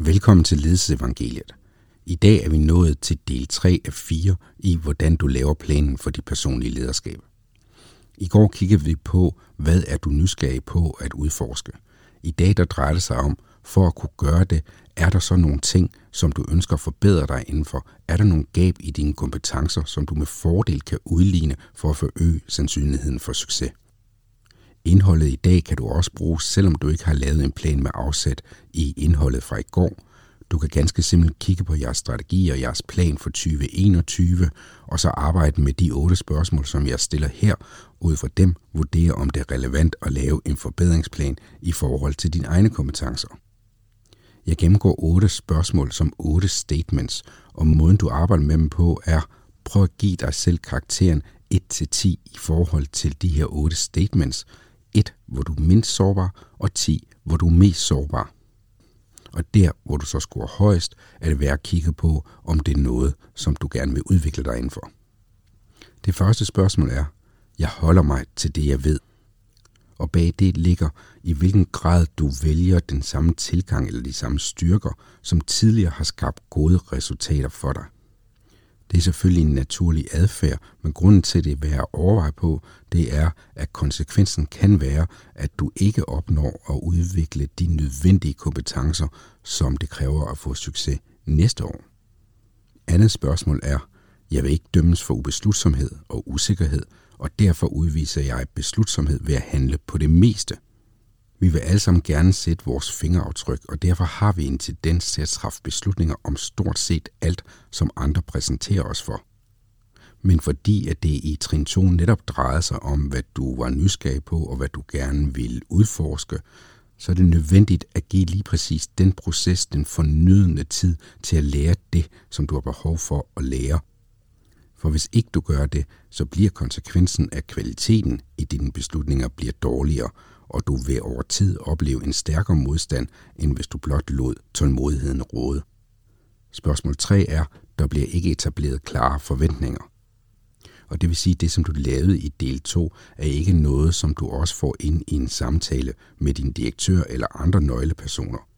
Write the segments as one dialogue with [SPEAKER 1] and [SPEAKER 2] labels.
[SPEAKER 1] Velkommen til Ledelsesevangeliet. I dag er vi nået til del 3 af 4 i, hvordan du laver planen for dit personlige lederskab. I går kiggede vi på, hvad er du nysgerrig på at udforske. I dag der drejer det sig om, for at kunne gøre det, er der så nogle ting, som du ønsker at forbedre dig indenfor? Er der nogle gab i dine kompetencer, som du med fordel kan udligne for at forøge sandsynligheden for succes? Indholdet i dag kan du også bruge, selvom du ikke har lavet en plan med afsæt i indholdet fra i går. Du kan ganske simpelt kigge på jeres strategi og jeres plan for 2021, og så arbejde med de otte spørgsmål, som jeg stiller her. Ud fra dem vurdere, om det er relevant at lave en forbedringsplan i forhold til dine egne kompetencer. Jeg gennemgår otte spørgsmål som otte statements, og måden du arbejder med dem på er, prøv at give dig selv karakteren 1-10 i forhold til de her otte statements. 1, hvor du er mindst sårbar, og 10, hvor du er mest sårbar. Og der, hvor du så scorer højst, er det værd at kigge på, om det er noget, som du gerne vil udvikle dig indenfor. Det første spørgsmål er, jeg holder mig til det, jeg ved og bag det ligger, i hvilken grad du vælger den samme tilgang eller de samme styrker, som tidligere har skabt gode resultater for dig. Det er selvfølgelig en naturlig adfærd, men grunden til det er værd at overveje på, det er, at konsekvensen kan være, at du ikke opnår at udvikle de nødvendige kompetencer, som det kræver at få succes næste år. Andet spørgsmål er, jeg vil ikke dømmes for ubeslutsomhed og usikkerhed, og derfor udviser jeg beslutsomhed ved at handle på det meste. Vi vil alle sammen gerne sætte vores fingeraftryk, og derfor har vi en tendens til at træffe beslutninger om stort set alt, som andre præsenterer os for. Men fordi at det i trin 2 netop drejede sig om, hvad du var nysgerrig på og hvad du gerne ville udforske, så er det nødvendigt at give lige præcis den proces den fornødende tid til at lære det, som du har behov for at lære, for hvis ikke du gør det, så bliver konsekvensen at kvaliteten i dine beslutninger bliver dårligere, og du vil over tid opleve en stærkere modstand, end hvis du blot lod tålmodigheden råde. Spørgsmål 3 er, der bliver ikke etableret klare forventninger. Og det vil sige, at det, som du lavede i del 2, er ikke noget, som du også får ind i en samtale med din direktør eller andre nøglepersoner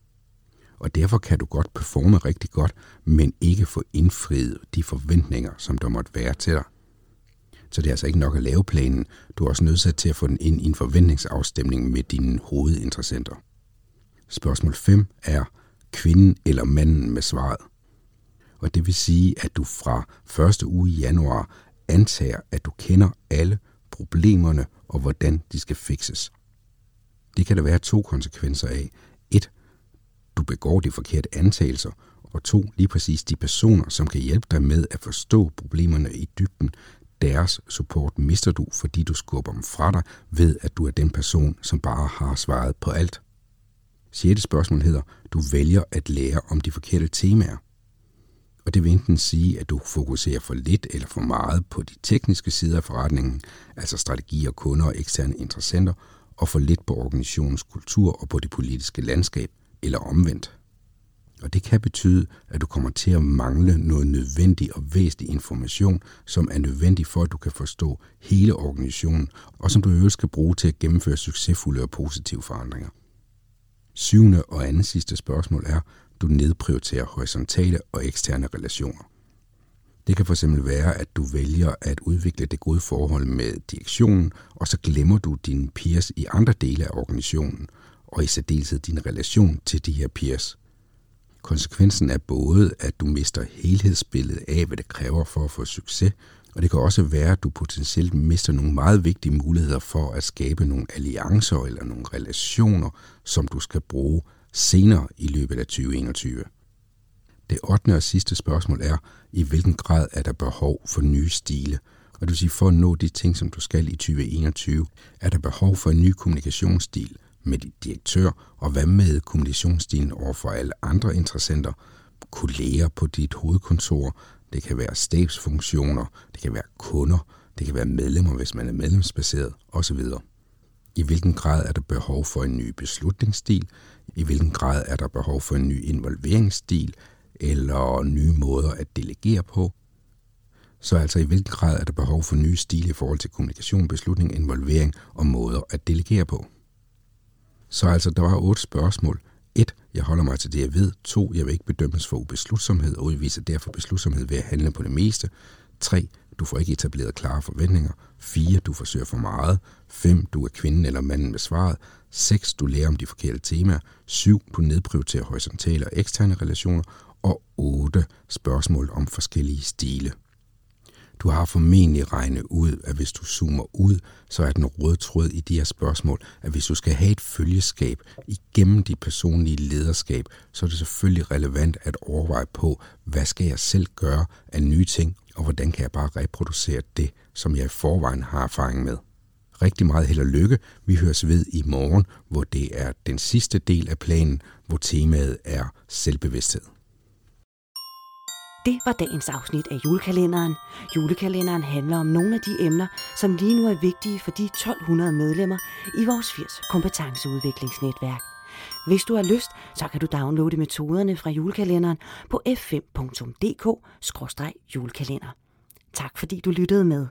[SPEAKER 1] og derfor kan du godt performe rigtig godt, men ikke få indfriet de forventninger, som der måtte være til dig. Så det er altså ikke nok at lave planen, du er også nødsat til at få den ind i en forventningsafstemning med dine hovedinteressenter. Spørgsmål 5 er kvinden eller manden med svaret. Og det vil sige, at du fra første uge i januar antager, at du kender alle problemerne og hvordan de skal fikses. Det kan der være to konsekvenser af. Du begår de forkerte antagelser, og to, lige præcis de personer, som kan hjælpe dig med at forstå problemerne i dybden, deres support mister du, fordi du skubber dem fra dig ved, at du er den person, som bare har svaret på alt. Sjette spørgsmål hedder, du vælger at lære om de forkerte temaer. Og det vil enten sige, at du fokuserer for lidt eller for meget på de tekniske sider af forretningen, altså strategier, kunder og eksterne interessenter, og for lidt på organisationens kultur og på det politiske landskab, eller omvendt. Og det kan betyde, at du kommer til at mangle noget nødvendig og væsentlig information, som er nødvendig for, at du kan forstå hele organisationen, og som du øvrigt skal bruge til at gennemføre succesfulde og positive forandringer. Syvende og andet sidste spørgsmål er, du nedprioriterer horisontale og eksterne relationer. Det kan fx være, at du vælger at udvikle det gode forhold med direktionen, og så glemmer du dine peers i andre dele af organisationen – og i særdeleshed din relation til de her peers. Konsekvensen er både, at du mister helhedsbilledet af, hvad det kræver for at få succes, og det kan også være, at du potentielt mister nogle meget vigtige muligheder for at skabe nogle alliancer eller nogle relationer, som du skal bruge senere i løbet af 2021. Det 8. og sidste spørgsmål er, i hvilken grad er der behov for nye stile, og det vil sige, for at nå de ting, som du skal i 2021, er der behov for en ny kommunikationsstil, med din direktør, og hvad med kommunikationsstilen over for alle andre interessenter, kolleger på dit hovedkontor, det kan være stabsfunktioner, det kan være kunder, det kan være medlemmer, hvis man er medlemsbaseret osv. I hvilken grad er der behov for en ny beslutningsstil? I hvilken grad er der behov for en ny involveringsstil eller nye måder at delegere på? Så altså i hvilken grad er der behov for nye stile i forhold til kommunikation, beslutning, involvering og måder at delegere på? Så altså, der var otte spørgsmål. 1. Jeg holder mig til det, jeg ved. 2. Jeg vil ikke bedømmes for ubeslutsomhed og udviser derfor beslutsomhed ved at handle på det meste. 3. Du får ikke etableret klare forventninger. 4. Du forsøger for meget. 5. Du er kvinden eller manden med svaret. 6. Du lærer om de forkerte temaer. 7. Du nedprioriterer horisontale og eksterne relationer. Og 8. Spørgsmål om forskellige stile. Du har formentlig regnet ud, at hvis du zoomer ud, så er den røde tråd i de her spørgsmål, at hvis du skal have et følgeskab igennem dit personlige lederskab, så er det selvfølgelig relevant at overveje på, hvad skal jeg selv gøre af nye ting, og hvordan kan jeg bare reproducere det, som jeg i forvejen har erfaring med. Rigtig meget held og lykke. Vi høres ved i morgen, hvor det er den sidste del af planen, hvor temaet er selvbevidsthed.
[SPEAKER 2] Det var dagens afsnit af julekalenderen. Julekalenderen handler om nogle af de emner, som lige nu er vigtige for de 1200 medlemmer i vores 80 kompetenceudviklingsnetværk. Hvis du har lyst, så kan du downloade metoderne fra julekalenderen på f5.dk-julekalender. Tak fordi du lyttede med.